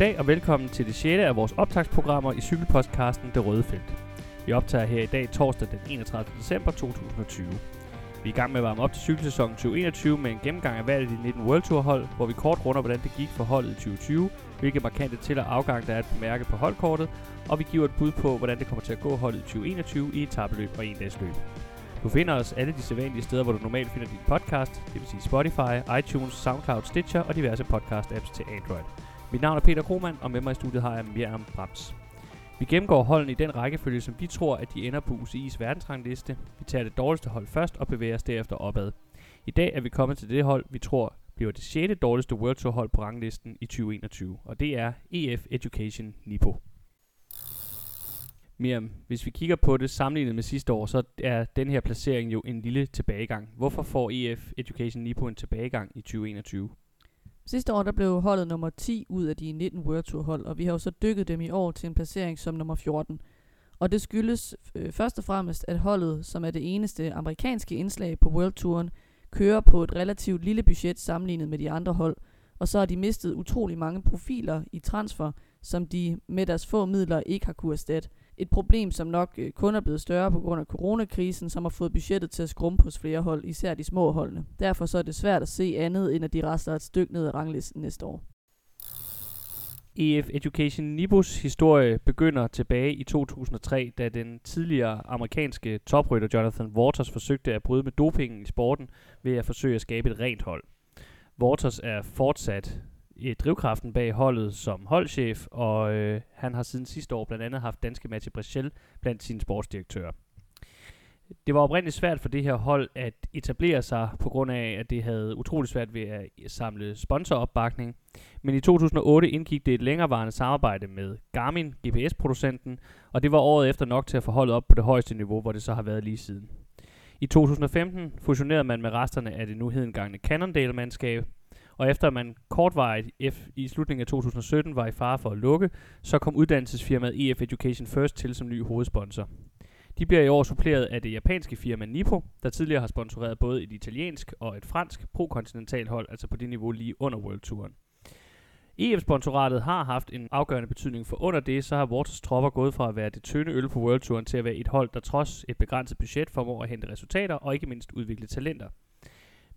Goddag og velkommen til det 6. af vores optagsprogrammer i cykelpodcasten Det Røde Felt. Vi optager her i dag torsdag den 31. december 2020. Vi er i gang med at varme op til cykelsæsonen 2021 med en gennemgang af valget i de 19 World Tour hold, hvor vi kort runder, hvordan det gik for holdet i 2020, hvilke markante til- og afgang der er at bemærke på holdkortet, og vi giver et bud på, hvordan det kommer til at gå holdet i 2021 i etabeløb og en dags løb. Du finder os alle de sædvanlige steder, hvor du normalt finder din podcast, det vil sige Spotify, iTunes, SoundCloud, Stitcher og diverse podcast-apps til Android. Mit navn er Peter Krohmann, og med mig i studiet har jeg Miriam Brams. Vi gennemgår holdene i den rækkefølge, som vi tror, at de ender på UCI's verdensrangliste. Vi tager det dårligste hold først og bevæger os derefter opad. I dag er vi kommet til det hold, vi tror bliver det 6. dårligste World Tour hold på ranglisten i 2021, og det er EF Education Nipo. Miriam, hvis vi kigger på det sammenlignet med sidste år, så er den her placering jo en lille tilbagegang. Hvorfor får EF Education Nipo en tilbagegang i 2021? Sidste år der blev holdet nummer 10 ud af de 19 World Tour hold, og vi har jo så dykket dem i år til en placering som nummer 14. Og det skyldes øh, først og fremmest, at holdet, som er det eneste amerikanske indslag på World Touren, kører på et relativt lille budget sammenlignet med de andre hold. Og så har de mistet utrolig mange profiler i transfer, som de med deres få midler ikke har kunne erstatte. Et problem, som nok øh, kun er blevet større på grund af coronakrisen, som har fået budgettet til at skrumpe hos flere hold, især de små holdene. Derfor så er det svært at se andet, end at de rester et stykke ned ad ranglisten næste år. EF Education Nibus historie begynder tilbage i 2003, da den tidligere amerikanske toprytter Jonathan Waters forsøgte at bryde med dopingen i sporten ved at forsøge at skabe et rent hold. Waters er fortsat i drivkraften bag holdet som holdchef, og øh, han har siden sidste år blandt andet haft danske Mathieu Brechel blandt sine sportsdirektører. Det var oprindeligt svært for det her hold at etablere sig på grund af, at det havde utrolig svært ved at samle sponsoropbakning. Men i 2008 indgik det et længerevarende samarbejde med Garmin, GPS-producenten, og det var året efter nok til at få holdet op på det højeste niveau, hvor det så har været lige siden. I 2015 fusionerede man med resterne af det nu hedengangne Cannondale-mandskab, og efter man kortvarigt i slutningen af 2017 var i fare for at lukke, så kom uddannelsesfirmaet EF Education First til som ny hovedsponsor. De bliver i år suppleret af det japanske firma Nippo, der tidligere har sponsoreret både et italiensk og et fransk pro hold, altså på det niveau lige under World Touren. EF-sponsoratet har haft en afgørende betydning, for under det, så har Waters tropper gået fra at være det tynde øl på World Touren til at være et hold, der trods et begrænset budget formår at hente resultater og ikke mindst udvikle talenter.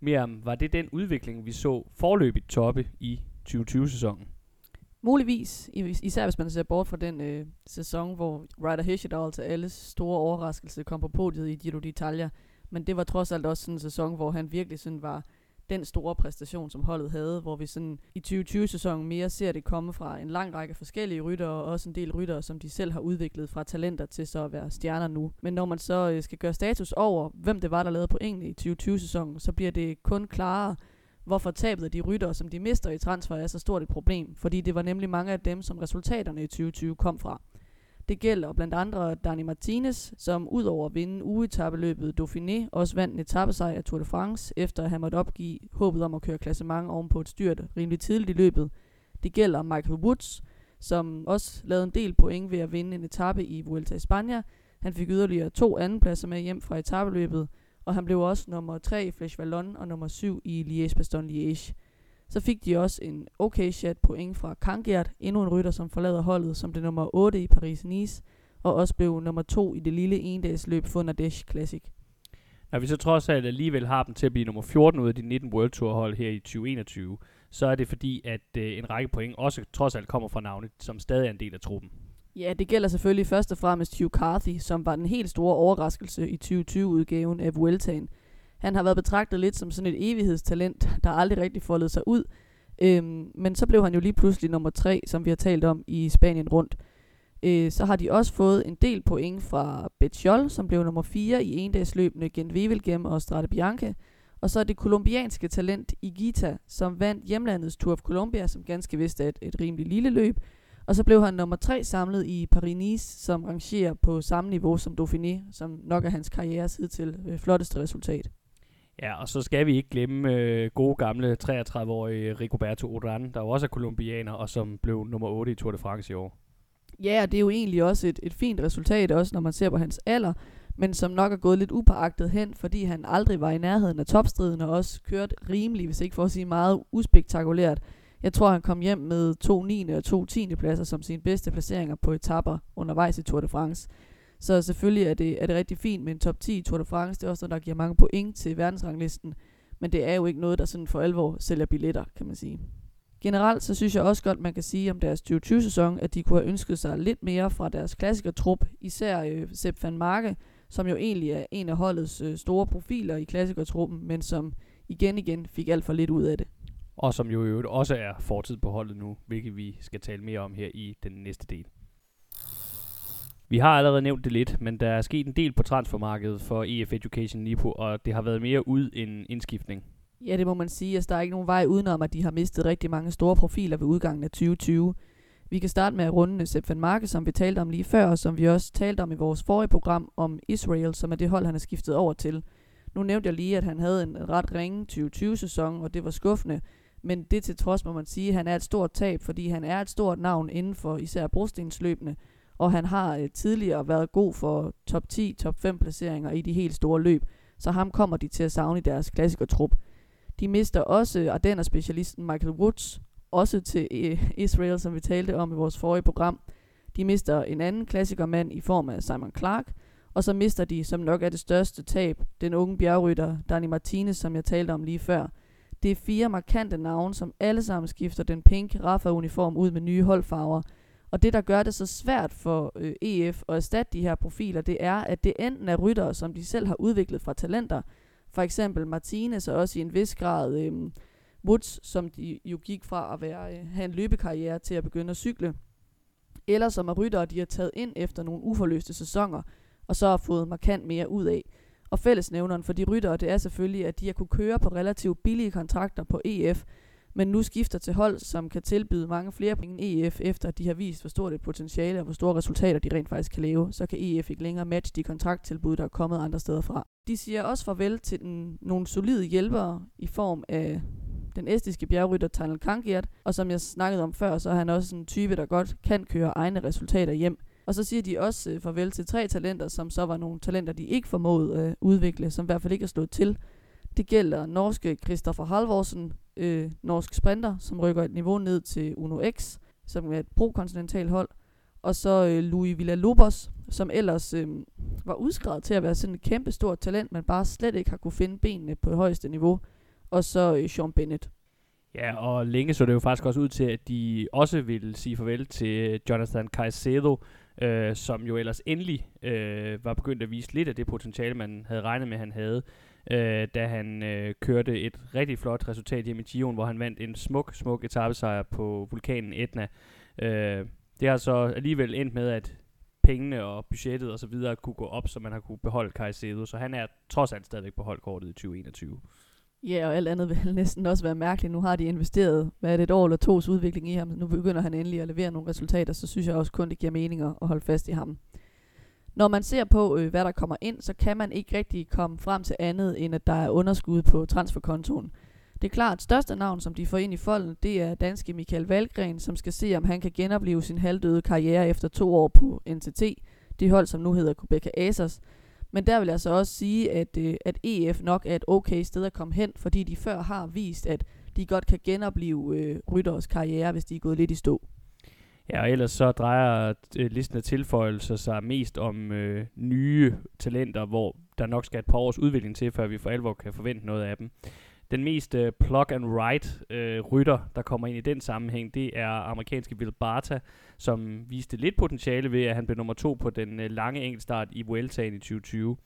Miriam, var det den udvikling, vi så forløbigt toppe i 2020-sæsonen? Muligvis, især hvis man ser bort fra den øh, sæson, hvor Ryder Hesjedal til alles store overraskelse kom på podiet i Giro d'Italia. Men det var trods alt også sådan en sæson, hvor han virkelig sådan var den store præstation, som holdet havde, hvor vi sådan i 2020-sæsonen mere ser det komme fra en lang række forskellige ryttere, og også en del ryttere, som de selv har udviklet fra talenter til så at være stjerner nu. Men når man så øh, skal gøre status over, hvem det var, der lavede pointene i 2020-sæsonen, så bliver det kun klarere, hvorfor tabet af de ryttere, som de mister i transfer, er så stort et problem. Fordi det var nemlig mange af dem, som resultaterne i 2020 kom fra. Det gælder blandt andre Dani Martinez, som udover at vinde ugetabeløbet Dauphiné, også vandt en etappesejr af Tour de France, efter at han måtte opgive håbet om at køre klassement ovenpå et styrt rimelig tidligt i løbet. Det gælder Michael Woods, som også lavede en del point ved at vinde en etape i Vuelta i Spanien. Han fik yderligere to andenpladser med hjem fra etabeløbet, og han blev også nummer 3 i Flesh Vallon og nummer 7 i Liège-Bastogne-Liège. Så fik de også en okay chat point fra Kangert, endnu en rytter, som forlader holdet som det nummer 8 i Paris-Nice, og også blev nummer 2 i det lille endagsløb for Nadesh Classic. Når vi så trods alt alligevel har dem til at blive nummer 14 ud af de 19 World Tour hold her i 2021, så er det fordi, at øh, en række point også trods alt kommer fra navne, som stadig er en del af truppen. Ja, det gælder selvfølgelig først og fremmest Hugh Carthy, som var den helt store overraskelse i 2020-udgaven af Vueltaen. Han har været betragtet lidt som sådan et evighedstalent, der aldrig rigtig foldede sig ud. Øhm, men så blev han jo lige pludselig nummer tre, som vi har talt om i Spanien rundt. Øh, så har de også fået en del point fra Betjol, som blev nummer 4 i endagsløbende Gent Wevelgem og Strade Bianca. Og så er det kolumbianske talent Igita, som vandt hjemlandets Tour of Colombia, som ganske vist er et, et rimelig lille løb. Og så blev han nummer 3 samlet i Paris-Nice, som rangerer på samme niveau som Dauphiné, som nok er hans karrieres hidtil øh, flotteste resultat. Ja, og så skal vi ikke glemme øh, gode gamle 33-årige Rigoberto Urán, der jo også er kolumbianer, og som blev nummer 8 i Tour de France i år. Ja, og det er jo egentlig også et, et fint resultat, også når man ser på hans alder, men som nok er gået lidt upåagtet hen, fordi han aldrig var i nærheden af topstriden, og også kørt rimelig, hvis ikke for at sige meget uspektakulært, Jeg tror, han kom hjem med to 9. og to 10. pladser som sine bedste placeringer på etapper undervejs i Tour de France. Så selvfølgelig er det, er det rigtig fint med en top 10 i Tour de France. Det er også noget, der giver mange point til verdensranglisten. Men det er jo ikke noget, der sådan for alvor sælger billetter, kan man sige. Generelt så synes jeg også godt, man kan sige om deres 2020-sæson, at de kunne have ønsket sig lidt mere fra deres klassikertrup, især øh, Sepp van Marke, som jo egentlig er en af holdets øh, store profiler i klassikertruppen, men som igen igen fik alt for lidt ud af det. Og som jo i øvrigt også er fortid på holdet nu, hvilket vi skal tale mere om her i den næste del. Vi har allerede nævnt det lidt, men der er sket en del på transfermarkedet for EF Education Nipo, og det har været mere ud end indskiftning. Ja, det må man sige. Altså, der er ikke nogen vej udenom, at de har mistet rigtig mange store profiler ved udgangen af 2020. Vi kan starte med at runde Sepp van Marke, som vi talte om lige før, og som vi også talte om i vores forrige program om Israel, som er det hold, han er skiftet over til. Nu nævnte jeg lige, at han havde en ret ringe 2020-sæson, og det var skuffende. Men det til trods må man sige, at han er et stort tab, fordi han er et stort navn inden for især brostensløbene, og han har øh, tidligere været god for top 10, top 5 placeringer i de helt store løb, så ham kommer de til at savne i deres klassikertrup. De mister også Ardenner-specialisten Michael Woods, også til øh, Israel, som vi talte om i vores forrige program. De mister en anden klassikermand i form af Simon Clark, og så mister de, som nok er det største tab, den unge bjergrytter Dani Martinez, som jeg talte om lige før. Det er fire markante navne, som alle sammen skifter den pink Rafa-uniform ud med nye holdfarver. Og det, der gør det så svært for øh, EF at erstatte de her profiler, det er, at det enten er ryttere, som de selv har udviklet fra talenter, for eksempel Martinez og også i en vis grad øh, Woods, som de jo gik fra at være, øh, have en løbekarriere til at begynde at cykle, eller som er ryttere, de har taget ind efter nogle uforløste sæsoner, og så har fået markant mere ud af. Og fællesnævneren for de ryttere, det er selvfølgelig, at de har kunne køre på relativt billige kontrakter på EF, men nu skifter til hold, som kan tilbyde mange flere penge end EF, efter at de har vist, hvor stort et potentiale og hvor store resultater de rent faktisk kan lave, så kan EF ikke længere matche de kontrakttilbud, der er kommet andre steder fra. De siger også farvel til den, nogle solide hjælpere i form af den estiske bjergrytter Tanel Kankiat, og som jeg snakkede om før, så er han også en type, der godt kan køre egne resultater hjem. Og så siger de også øh, farvel til tre talenter, som så var nogle talenter, de ikke formåede at øh, udvikle, som i hvert fald ikke er slået til. Det gælder norske Christopher Halvorsen, øh, norsk sprinter, som rykker et niveau ned til Uno X, som er et pro-kontinental hold. Og så øh, Louis Villalobos, som ellers øh, var udskrevet til at være sådan et kæmpe stort talent, men bare slet ikke har kunne finde benene på højeste niveau. Og så øh, Sean Bennett. Ja, og længe så det jo faktisk også ud til, at de også ville sige farvel til øh, Jonathan Caicedo, øh, som jo ellers endelig øh, var begyndt at vise lidt af det potentiale, man havde regnet med, han havde, øh, da han øh, kørte et rigtig flot resultat hjemme i Gion, hvor han vandt en smuk, smuk etappesejr på vulkanen Etna. Øh, det har så alligevel endt med, at pengene og budgettet og så videre kunne gå op, så man har kunne beholde Caicedo, så han er trods alt stadigvæk på holdkortet i 2021. Ja, og alt andet vil næsten også være mærkeligt. Nu har de investeret, hvad er det, et år eller tos udvikling i ham. Nu begynder han endelig at levere nogle resultater, så synes jeg også kun, det giver mening at holde fast i ham. Når man ser på, øh, hvad der kommer ind, så kan man ikke rigtig komme frem til andet, end at der er underskud på transferkontoen. Det er klart, at største navn, som de får ind i folden, det er danske Michael Valgren, som skal se, om han kan genopleve sin halvdøde karriere efter to år på NTT, det hold, som nu hedder Quebec Asos. Men der vil jeg så også sige, at, øh, at EF nok er et okay sted at komme hen, fordi de før har vist, at de godt kan genopleve øh, rytteres karriere, hvis de er gået lidt i stå. Ja, og ellers så drejer øh, listen af tilføjelser sig mest om øh, nye talenter, hvor der nok skal et par års udvikling til, før vi for alvor kan forvente noget af dem. Den mest øh, plug and right øh, rytter, der kommer ind i den sammenhæng, det er amerikanske Will Barta, som viste lidt potentiale ved, at han blev nummer to på den øh, lange enkeltstart i Vueltaen i 2020.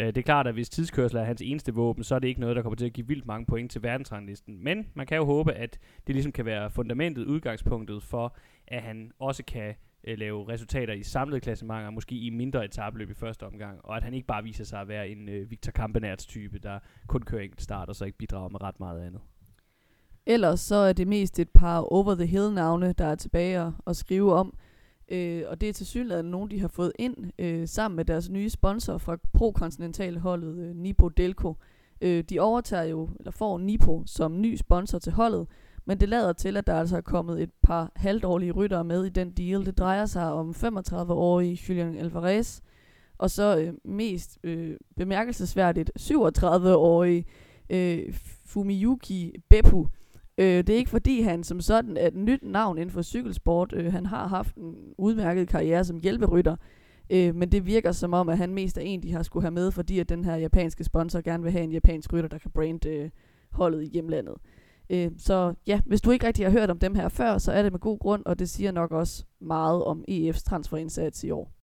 Øh, det er klart, at hvis tidskørsel er hans eneste våben, så er det ikke noget, der kommer til at give vildt mange point til verdensranglisten. Men man kan jo håbe, at det ligesom kan være fundamentet, udgangspunktet for, at han også kan øh, lave resultater i samlede klassementer, måske i mindre etabløb i første omgang, og at han ikke bare viser sig at være en øh, Victor Kampenærts type, der kun kører enkelt start, og så ikke bidrager med ret meget andet. Ellers så er det mest et par over-the-hill-navne, der er tilbage at skrive om. Øh, og det er til synligheden nogen, de har fået ind øh, sammen med deres nye sponsor fra pro-kontinentalholdet øh, Nipo Delco. Øh, de overtager jo, eller får Nipo som ny sponsor til holdet, men det lader til, at der altså er kommet et par halvdårlige ryttere med i den deal. Det drejer sig om 35-årige Julian Alvarez, og så øh, mest øh, bemærkelsesværdigt 37-årige øh, Fumiyuki Beppu, Øh, det er ikke fordi, han som sådan er et nyt navn inden for cykelsport. Øh, han har haft en udmærket karriere som hjælperytter. Øh, men det virker som om, at han mest er en, de har skulle have med, fordi at den her japanske sponsor gerne vil have en japansk rytter, der kan brande øh, holdet i hjemlandet. Øh, så ja, hvis du ikke rigtig har hørt om dem her før, så er det med god grund, og det siger nok også meget om EF's transferindsats i år.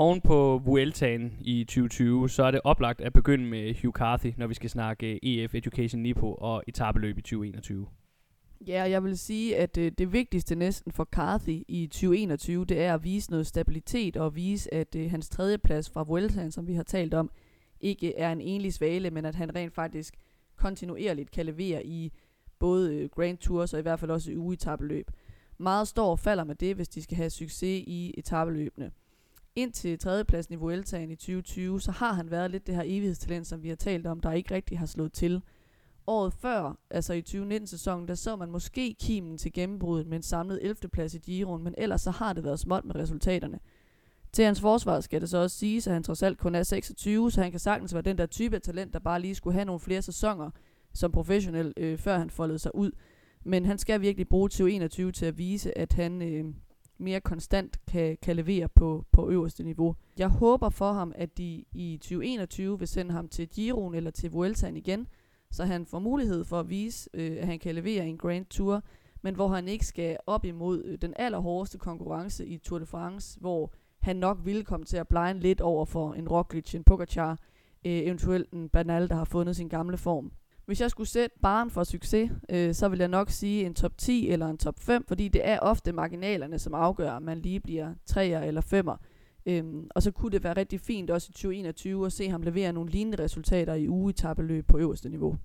Oven på Vueltaen i 2020, så er det oplagt at begynde med Hugh Carthy, når vi skal snakke eh, EF Education Nipo og etabeløb i 2021. Ja, jeg vil sige, at øh, det vigtigste næsten for Carthy i 2021, det er at vise noget stabilitet og vise, at øh, hans tredjeplads fra Vueltaen, som vi har talt om, ikke er en enlig svale, men at han rent faktisk kontinuerligt kan levere i både øh, Grand Tours og i hvert fald også i ugetabeløb. Meget står og falder med det, hvis de skal have succes i etabeløbene ind til tredjepladsen i Vueltaen i 2020, så har han været lidt det her evighedstalent, som vi har talt om, der ikke rigtig har slået til. Året før, altså i 2019-sæsonen, der så man måske kimen til gennembruddet med en samlet 11. plads i Giroen, men ellers så har det været småt med resultaterne. Til hans forsvar skal det så også siges, at han trods alt kun er 26, så han kan sagtens være den der type af talent, der bare lige skulle have nogle flere sæsoner som professionel, øh, før han foldede sig ud. Men han skal virkelig bruge 2021 til at vise, at han øh, mere konstant kan, kan levere på, på øverste niveau. Jeg håber for ham, at de i 2021 vil sende ham til Giroen eller til Vueltaen igen, så han får mulighed for at vise, øh, at han kan levere en Grand Tour, men hvor han ikke skal op imod øh, den allerhårdeste konkurrence i Tour de France, hvor han nok ville komme til at blinde lidt over for en Roglic, en Pogacar, øh, eventuelt en Bernal, der har fundet sin gamle form. Hvis jeg skulle sætte barn for succes, øh, så vil jeg nok sige en top 10 eller en top 5, fordi det er ofte marginalerne, som afgør, om man lige bliver 3'er eller 5'er. Øhm, og så kunne det være rigtig fint også i 2021 at se ham levere nogle lignende resultater i ugetabeløb på øverste niveau.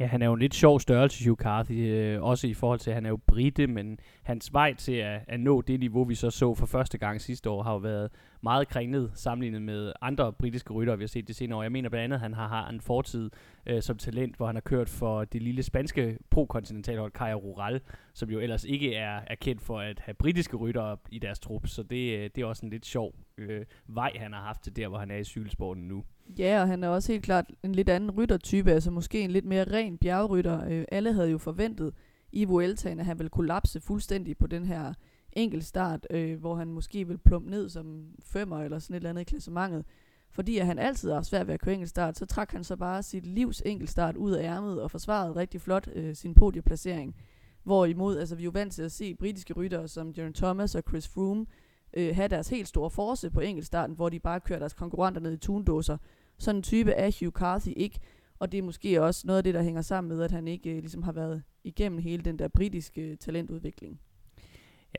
Ja, han er jo en lidt sjov størrelse, Hugh Carthy, øh, også i forhold til, at han er jo brite, men hans vej til at, at nå det niveau, vi så så for første gang sidste år, har jo været meget kringlet sammenlignet med andre britiske ryttere, vi har set det senere år. Jeg mener blandt andet, at han har, har en fortid øh, som talent, hvor han har kørt for det lille spanske pro-kontinentalhold Caja Rural, som jo ellers ikke er, er kendt for at have britiske ryttere i deres trup, så det, øh, det er også en lidt sjov øh, vej, han har haft til der, hvor han er i cykelsporten nu. Ja, og han er også helt klart en lidt anden ryttertype, altså måske en lidt mere ren bjergrytter. Øh, alle havde jo forventet i Vueltaen, at han ville kollapse fuldstændig på den her enkeltstart, øh, hvor han måske vil plumpe ned som femmer eller sådan et eller andet i klassementet. Fordi at han altid har svært ved at køre enkeltstart, så trak han så bare sit livs enkeltstart ud af ærmet og forsvarede rigtig flot øh, sin podieplacering. Hvorimod, altså vi er jo vant til at se britiske ryttere som Jaron Thomas og Chris Froome øh, have deres helt store force på enkeltstarten, hvor de bare kører deres konkurrenter ned i tundåser. Sådan en type er Hugh Carthy ikke, og det er måske også noget af det, der hænger sammen med, at han ikke øh, ligesom har været igennem hele den der britiske øh, talentudvikling.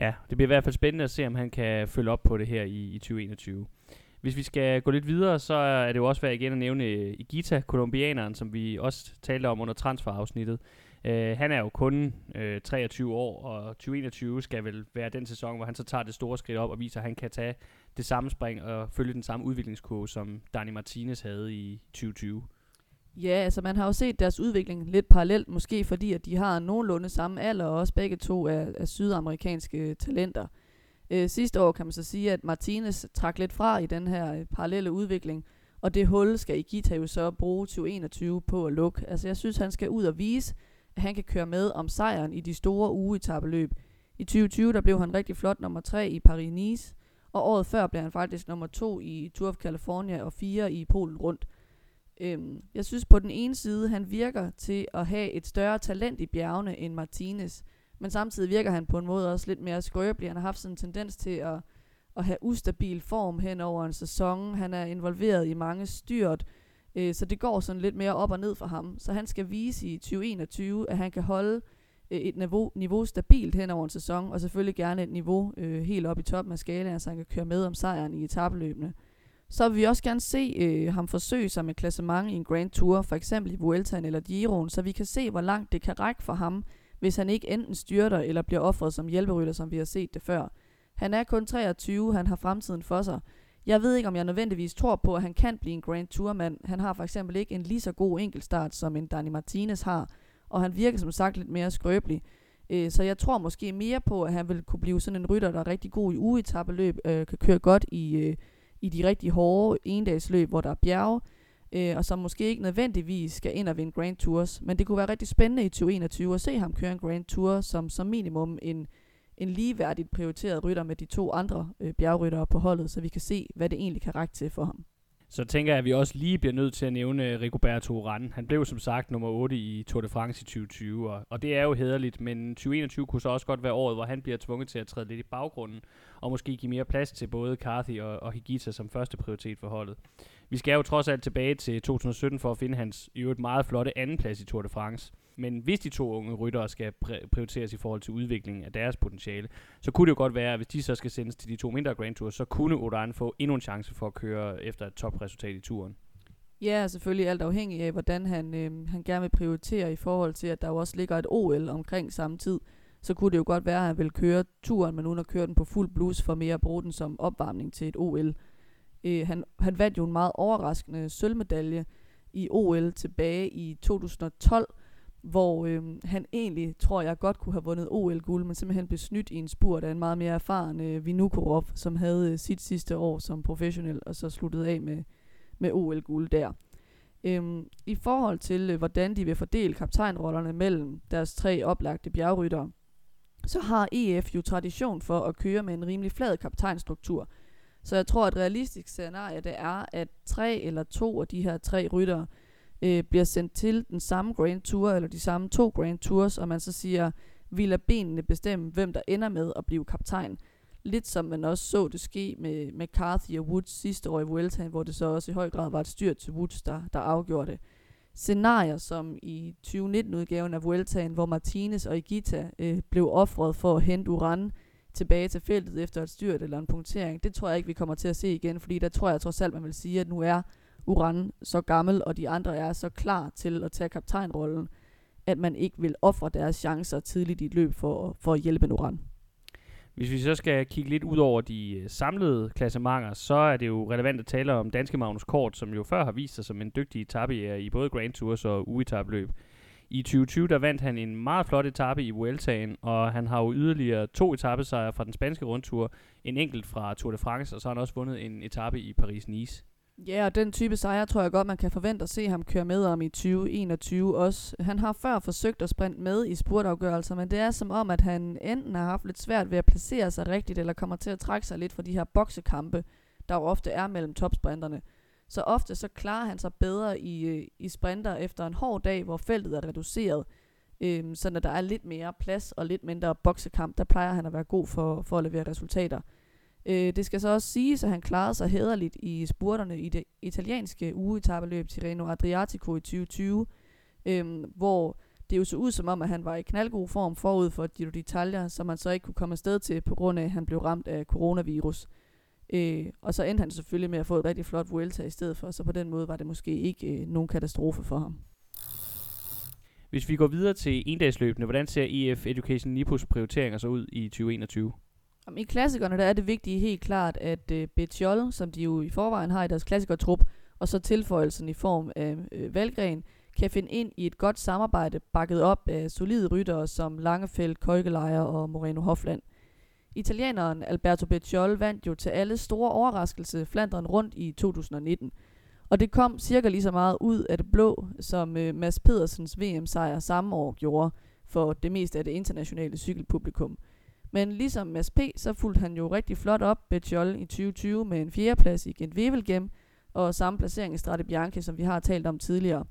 Ja, det bliver i hvert fald spændende at se, om han kan følge op på det her i, i 2021. Hvis vi skal gå lidt videre, så er det jo også værd igen at nævne øh, Igita, kolumbianeren, som vi også talte om under transferafsnittet. Uh, han er jo kun uh, 23 år, og 2021 skal vel være den sæson, hvor han så tager det store skridt op og viser, at han kan tage det samme spring og følge den samme udviklingskurve, som Dani Martinez havde i 2020. Ja, altså man har jo set deres udvikling lidt parallelt, måske fordi at de har nogenlunde samme alder, og også begge to er, er sydamerikanske talenter. Øh, sidste år kan man så sige, at Martinez trak lidt fra i den her øh, parallelle udvikling, og det hul skal Igita jo så bruge 2021 på at lukke. Altså jeg synes, han skal ud og vise, at han kan køre med om sejren i de store ugetabeløb. I 2020 der blev han rigtig flot nummer 3 i Paris-Nice, og året før blev han faktisk nummer 2 i Tour of California og 4 i Polen rundt. Øhm, jeg synes på den ene side, han virker til at have et større talent i bjergene end Martinez, men samtidig virker han på en måde også lidt mere skrøbelig. Han har haft sådan en tendens til at, at have ustabil form hen over en sæson. Han er involveret i mange styrt, øh, så det går sådan lidt mere op og ned for ham. Så han skal vise i 2021, at han kan holde øh, et niveau, niveau stabilt hen over en sæson, og selvfølgelig gerne et niveau øh, helt op i toppen af skalaen, så han kan køre med om sejren i etabeløbene. Så vil vi også gerne se øh, ham forsøge sig med klassement i en Grand Tour, for eksempel i Vueltaen eller Giroen, så vi kan se, hvor langt det kan række for ham, hvis han ikke enten styrter eller bliver offret som hjælperytter, som vi har set det før. Han er kun 23, han har fremtiden for sig. Jeg ved ikke, om jeg nødvendigvis tror på, at han kan blive en Grand Tour-mand. Han har for eksempel ikke en lige så god enkeltstart, som en Dani Martinez har, og han virker som sagt lidt mere skrøbelig. Øh, så jeg tror måske mere på, at han vil kunne blive sådan en rytter, der er rigtig god i ugetabeløb, øh, kan køre godt i, øh, i de rigtig hårde endagsløb, hvor der er bjerge. øh, og som måske ikke nødvendigvis skal ind og vinde Grand Tours. Men det kunne være rigtig spændende i 2021 at se ham køre en Grand Tour som som minimum en, en ligeværdigt prioriteret rytter med de to andre øh, bjergryttere på holdet, så vi kan se, hvad det egentlig kan række til for ham. Så tænker jeg, at vi også lige bliver nødt til at nævne øh, Rigoberto Urán. Han blev som sagt nummer 8 i Tour de France i 2020, og, og det er jo hederligt, men 2021 kunne så også godt være året, hvor han bliver tvunget til at træde lidt i baggrunden, og måske give mere plads til både Carthy og, og Higita som første prioritet for holdet. Vi skal jo trods alt tilbage til 2017 for at finde hans i øvrigt meget flotte andenplads i Tour de France. Men hvis de to unge ryttere skal prioriteres i forhold til udviklingen af deres potentiale, så kunne det jo godt være, at hvis de så skal sendes til de to mindre Grand Tours, så kunne Odan få endnu en chance for at køre efter et topresultat i turen. Ja, selvfølgelig alt afhængig af, hvordan han, øh, han gerne vil prioritere i forhold til, at der jo også ligger et OL omkring samme tid. Så kunne det jo godt være, at han vil køre turen, men uden at køre den på fuld blus for mere at bruge den som opvarmning til et OL. Øh, han, han vandt jo en meget overraskende sølvmedalje i OL tilbage i 2012, hvor øh, han egentlig, tror jeg, godt kunne have vundet OL-guld, men simpelthen blev snydt i en spurt af en meget mere erfaren øh, Vinukorov, som havde øh, sit sidste år som professionel, og så sluttede af med, med OL-guld der. Øhm, I forhold til, øh, hvordan de vil fordele kaptajnrollerne mellem deres tre oplagte bjergryttere, så har EF jo tradition for at køre med en rimelig flad kaptajnstruktur. Så jeg tror, at et realistisk scenarie det er, at tre eller to af de her tre ryttere øh, bliver sendt til den samme Grand Tour, eller de samme to Grand Tours, og man så siger, vi lader benene bestemme, hvem der ender med at blive kaptajn. Lidt som man også så det ske med, McCarthy og Woods sidste år i Vuelta, hvor det så også i høj grad var et styr til Woods, der, der afgjorde det. Scenarier som i 2019-udgaven af Vueltaen, hvor Martinez og Igita øh, blev offret for at hente Uran tilbage til feltet efter et styrt eller en punktering, det tror jeg ikke, vi kommer til at se igen, fordi der tror jeg trods alt, man vil sige, at nu er Uran så gammel, og de andre er så klar til at tage kaptajnrollen, at man ikke vil ofre deres chancer tidligt i et løb for, for at hjælpe Uran. Hvis vi så skal kigge lidt ud over de øh, samlede klassementer, så er det jo relevant at tale om danske Magnus Kort, som jo før har vist sig som en dygtig etape i både Grand Tours og uetabløb. I 2020 der vandt han en meget flot etape i Vueltaen, og han har jo yderligere to etappesejre fra den spanske rundtur, en enkelt fra Tour de France, og så har han også vundet en etape i Paris-Nice. Ja, og den type sejre tror jeg godt, man kan forvente at se ham køre med om i 2021 også. Han har før forsøgt at sprinte med i spurtafgørelser, men det er som om, at han enten har haft lidt svært ved at placere sig rigtigt, eller kommer til at trække sig lidt fra de her boksekampe, der jo ofte er mellem topsprinterne. Så ofte så klarer han sig bedre i, øh, i sprinter efter en hård dag, hvor feltet er reduceret. Øhm, så når der er lidt mere plads og lidt mindre boksekamp, der plejer han at være god for, for at levere resultater. Øh, det skal så også siges, at han klarede sig hederligt i spurterne i det italienske ugeetabeløb Tirreno Adriatico i 2020, øh, hvor det jo så ud som om, at han var i knaldgod form forud for Giro d'Italia, som man så ikke kunne komme afsted til, på grund af, at han blev ramt af coronavirus. Øh, og så endte han selvfølgelig med at få et rigtig flot Vuelta i stedet for, så på den måde var det måske ikke øh, nogen katastrofe for ham. Hvis vi går videre til endagsløbene, hvordan ser EF Education Nipos prioriteringer så ud i 2021? I klassikerne der er det vigtige helt klart, at øh, Betjol, som de jo i forvejen har i deres klassikertrup, og så tilføjelsen i form af øh, Valgren, kan finde ind i et godt samarbejde, bakket op af solide ryttere som Langefeldt, Køjgelejer og Moreno Hofland. Italieneren Alberto Betjol vandt jo til alle store overraskelse Flandern rundt i 2019. Og det kom cirka lige så meget ud af det blå, som øh, Mads Pedersens VM-sejr samme år gjorde for det meste af det internationale cykelpublikum – men ligesom Mads P., så fulgte han jo rigtig flot op Betjol i 2020 med en fjerdeplads i Gent Wevelgem og samme placering i Strade Bianche, som vi har talt om tidligere.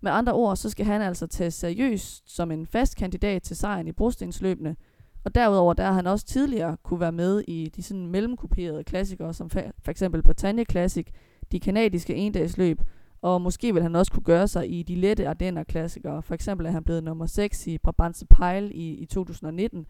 Med andre ord, så skal han altså tages seriøst som en fast kandidat til sejren i brostensløbene, og derudover der har han også tidligere kunne være med i de sådan mellemkuperede klassikere, som for eksempel Bretagne Classic, de kanadiske endagsløb, og måske vil han også kunne gøre sig i de lette Ardenner-klassikere. For eksempel er han blevet nummer 6 i Brabantse Pejl i, i 2019,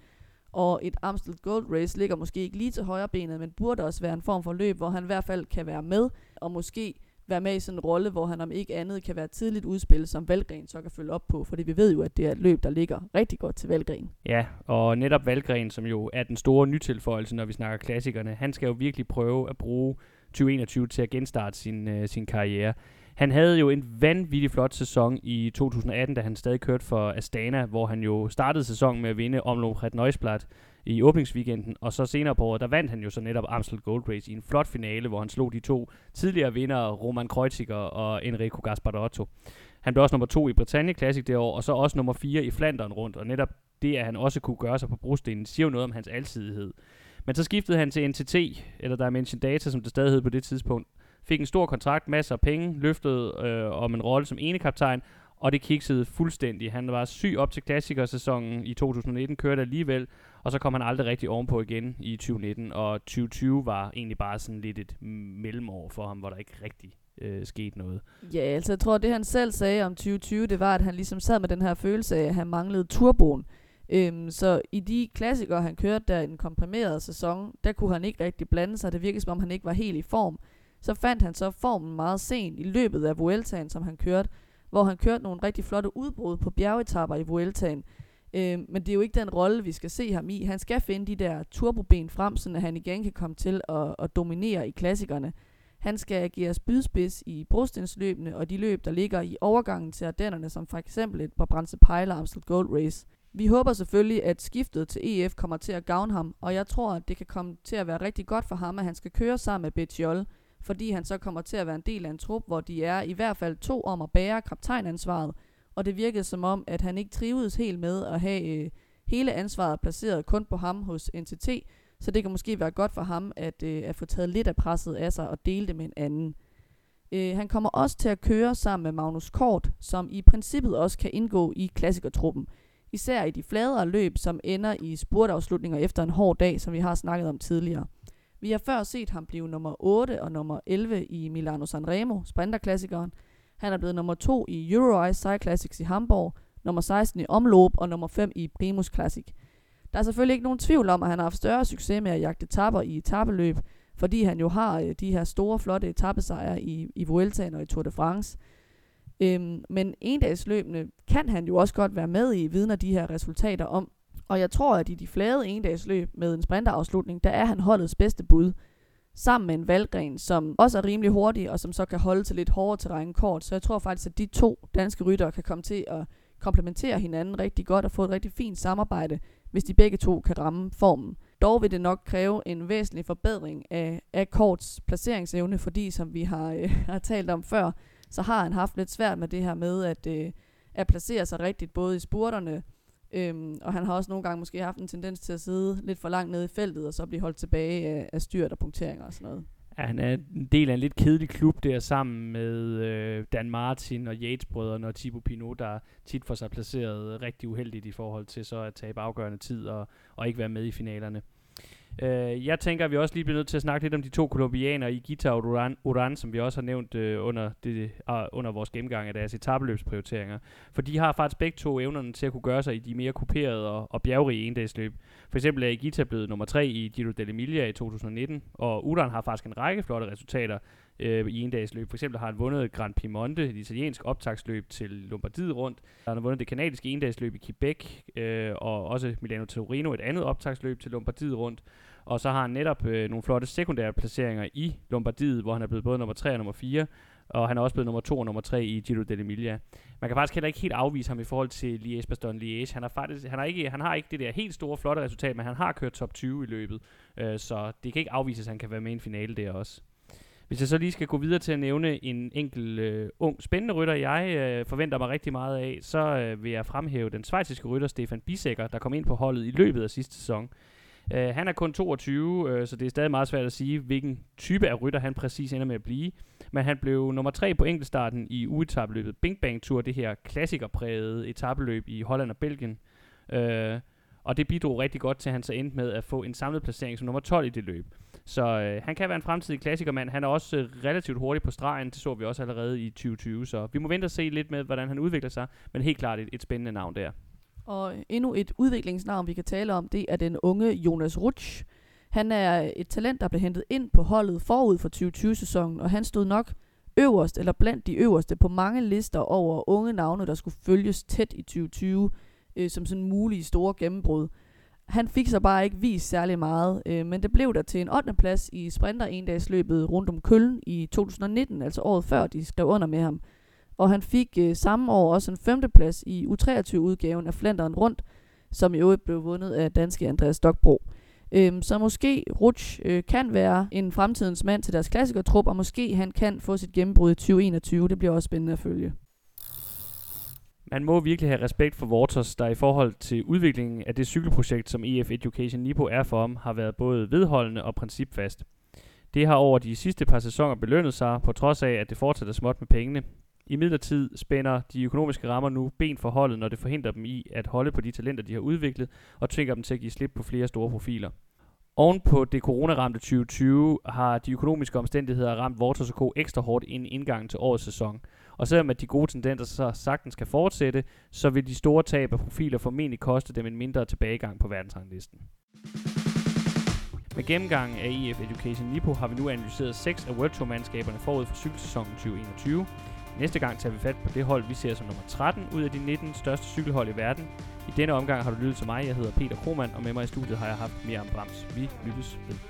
og et Amstel Gold Race ligger måske ikke lige til højre benet, men burde også være en form for løb, hvor han i hvert fald kan være med, og måske være med i sådan en rolle, hvor han om ikke andet kan være tidligt udspil, som Valgren så kan følge op på, fordi vi ved jo, at det er et løb, der ligger rigtig godt til Valgren. Ja, og netop Valgren, som jo er den store nytilføjelse, når vi snakker klassikerne, han skal jo virkelig prøve at bruge 2021 til at genstarte sin, øh, sin karriere. Han havde jo en vanvittig flot sæson i 2018, da han stadig kørte for Astana, hvor han jo startede sæsonen med at vinde Omloop Red Neusblad, i åbningsweekenden, og så senere på året, der vandt han jo så netop Amstel Gold Race i en flot finale, hvor han slog de to tidligere vindere, Roman Kreuziger og Enrico Gasparotto. Han blev også nummer to i Britannia Classic det år, og så også nummer fire i Flandern rundt, og netop det, at han også kunne gøre sig på brostenen, siger jo noget om hans alsidighed. Men så skiftede han til NTT, eller Dimension Data, som det stadig hed på det tidspunkt. Fik en stor kontrakt, masser af penge, løftede øh, om en rolle som ene kaptajn, og det kiksede fuldstændig. Han var syg op til klassikersæsonen i 2019, kørte alligevel, og så kom han aldrig rigtig ovenpå igen i 2019, og 2020 var egentlig bare sådan lidt et mellemår for ham, hvor der ikke rigtig øh, skete noget. Ja, altså jeg tror, det han selv sagde om 2020, det var, at han ligesom sad med den her følelse af, at han manglede turboen. Øhm, så i de klassikere, han kørte der i den komprimerede sæson, der kunne han ikke rigtig blande sig. Det virkede som om, han ikke var helt i form. Så fandt han så formen meget sent i løbet af Vueltaen, som han kørte, hvor han kørte nogle rigtig flotte udbrud på bjergetapper i Vueltaen. Øh, men det er jo ikke den rolle, vi skal se ham i. Han skal finde de der turboben frem, så han igen kan komme til at, at dominere i klassikerne. Han skal agere spydspids i brostensløbene og de løb, der ligger i overgangen til Ardennerne, som for eksempel et Brabantse Pejler Amstel Gold Race. Vi håber selvfølgelig, at skiftet til EF kommer til at gavne ham, og jeg tror, at det kan komme til at være rigtig godt for ham, at han skal køre sammen med Betjol, fordi han så kommer til at være en del af en trup, hvor de er i hvert fald to om at bære kaptajnansvaret, og det virkede som om, at han ikke trivedes helt med at have øh, hele ansvaret placeret kun på ham hos NTT, så det kan måske være godt for ham at, øh, at få taget lidt af presset af sig og dele det med en anden. Øh, han kommer også til at køre sammen med Magnus Kort, som i princippet også kan indgå i klassikertruppen. Især i de fladere løb, som ender i spurtafslutninger efter en hård dag, som vi har snakket om tidligere. Vi har før set ham blive nummer 8 og nummer 11 i Milano Sanremo, sprinterklassikeren. Han er blevet nummer 2 i Euro Ice Classics i Hamburg, nummer 16 i omløb og nummer 5 i Primus Classic. Der er selvfølgelig ikke nogen tvivl om, at han har haft større succes med at jagte tapper i etabeløb, fordi han jo har øh, de her store, flotte etappesejre i, i Vueltaen og i Tour de France. Øhm, men endagsløbene kan han jo også godt være med i, vidner de her resultater om. Og jeg tror, at i de flade endagsløb med en sprinterafslutning, der er han holdets bedste bud. Sammen med en valgren, som også er rimelig hurtig, og som så kan holde til lidt hårdere terræn kort. Så jeg tror faktisk, at de to danske ryttere kan komme til at komplementere hinanden rigtig godt og få et rigtig fint samarbejde, hvis de begge to kan ramme formen. Dog vil det nok kræve en væsentlig forbedring af, af Korts placeringsevne, fordi som vi har, øh, har talt om før, så har han haft lidt svært med det her med at, øh, at placere sig rigtigt, både i spurterne, øhm, og han har også nogle gange måske haft en tendens til at sidde lidt for langt nede i feltet, og så blive holdt tilbage af, af styrt og punkteringer og sådan noget. Ja, han er en del af en lidt kedelig klub der sammen med øh, Dan Martin og Yates-brødrene og Thibaut Pinot, der tit får sig placeret rigtig uheldigt i forhold til så at tabe afgørende tid og, og ikke være med i finalerne. Øh, jeg tænker, at vi også lige bliver nødt til at snakke lidt om de to kolumbianere i Gita og Uran, Uran som vi også har nævnt øh, under, det, uh, under vores gennemgang af deres etabeløbsprioriteringer. For de har faktisk begge to evnerne til at kunne gøre sig i de mere kuperede og, og bjergrige endagsløb. For eksempel er Gita blevet nummer 3 i Giro dell'Emilia i 2019, og Uran har faktisk en række flotte resultater øh, i en dags løb. For eksempel har han vundet Grand Piemonte, et italiensk optagsløb til Lombardiet rundt. Han har vundet det kanadiske endagsløb i Quebec, øh, og også Milano Torino, et andet optagsløb til Lombardiet rundt. Og så har han netop øh, nogle flotte sekundære placeringer i Lombardiet, hvor han er blevet både nummer 3 og nummer 4, og han er også blevet nummer 2 og nummer 3 i Giro dell'Emilia. Man kan faktisk heller ikke helt afvise ham i forhold til Liège Baston Liège. Han, har faktisk, han, har ikke, han har ikke det der helt store, flotte resultat, men han har kørt top 20 i løbet, øh, så det kan ikke afvises, at han kan være med i en finale der også. Hvis jeg så lige skal gå videre til at nævne en enkelt øh, ung, spændende rytter, jeg øh, forventer mig rigtig meget af, så øh, vil jeg fremhæve den svejsiske rytter Stefan Bisækker, der kom ind på holdet i løbet af sidste sæson. Øh, han er kun 22, øh, så det er stadig meget svært at sige, hvilken type af rytter han præcis ender med at blive. Men han blev nummer 3 på enkeltstarten i uetabeløbet Bing Bang Tour, det her klassikerprægede etabeløb i Holland og Belgien. Øh, og det bidrog rigtig godt til, at han så endte med at få en samlet placering som nummer 12 i det løb. Så øh, han kan være en fremtidig klassikermand. Han er også øh, relativt hurtig på stregen. Det så vi også allerede i 2020. Så vi må vente og se lidt med, hvordan han udvikler sig. Men helt klart et, et spændende navn der. Og endnu et udviklingsnavn, vi kan tale om, det er den unge Jonas Rutsch. Han er et talent, der blev hentet ind på holdet forud for 2020-sæsonen, og han stod nok øverst, eller blandt de øverste, på mange lister over unge navne, der skulle følges tæt i 2020, øh, som sådan mulige store gennembrud. Han fik så bare ikke vist særlig meget, øh, men det blev der til en 8. plads i sprinter endagsløbet rundt om Køln i 2019, altså året før de skrev under med ham og han fik øh, samme år også en 5. plads i U23-udgaven af Flanderen Rundt, som i øvrigt blev vundet af danske Andreas Stokbro. Øhm, så måske Rutsch øh, kan være en fremtidens mand til deres klassikertrup, og måske han kan få sit gennembrud i 2021. Det bliver også spændende at følge. Man må virkelig have respekt for Waters, der i forhold til udviklingen af det cykelprojekt, som EF Education Nipo er for ham, har været både vedholdende og principfast. Det har over de sidste par sæsoner belønnet sig, på trods af, at det fortsætter småt med pengene. I midlertid spænder de økonomiske rammer nu ben for holdet, når det forhindrer dem i at holde på de talenter, de har udviklet, og tvinger dem til at give slip på flere store profiler. Oven på det coronaramte 2020 har de økonomiske omstændigheder ramt Vortos Co. ekstra hårdt ind indgangen til årets sæson. Og selvom at de gode tendenser så sagtens kan fortsætte, så vil de store tab af profiler formentlig koste dem en mindre tilbagegang på verdensranglisten. Med gennemgangen af EF Education Nipo har vi nu analyseret seks af World Tour-mandskaberne forud for cykelsæsonen 2021. Næste gang tager vi fat på det hold, vi ser som nummer 13 ud af de 19 største cykelhold i verden. I denne omgang har du lyttet til mig, jeg hedder Peter Krohmann, og med mig i studiet har jeg haft Miriam Brams. Vi lyttes ved.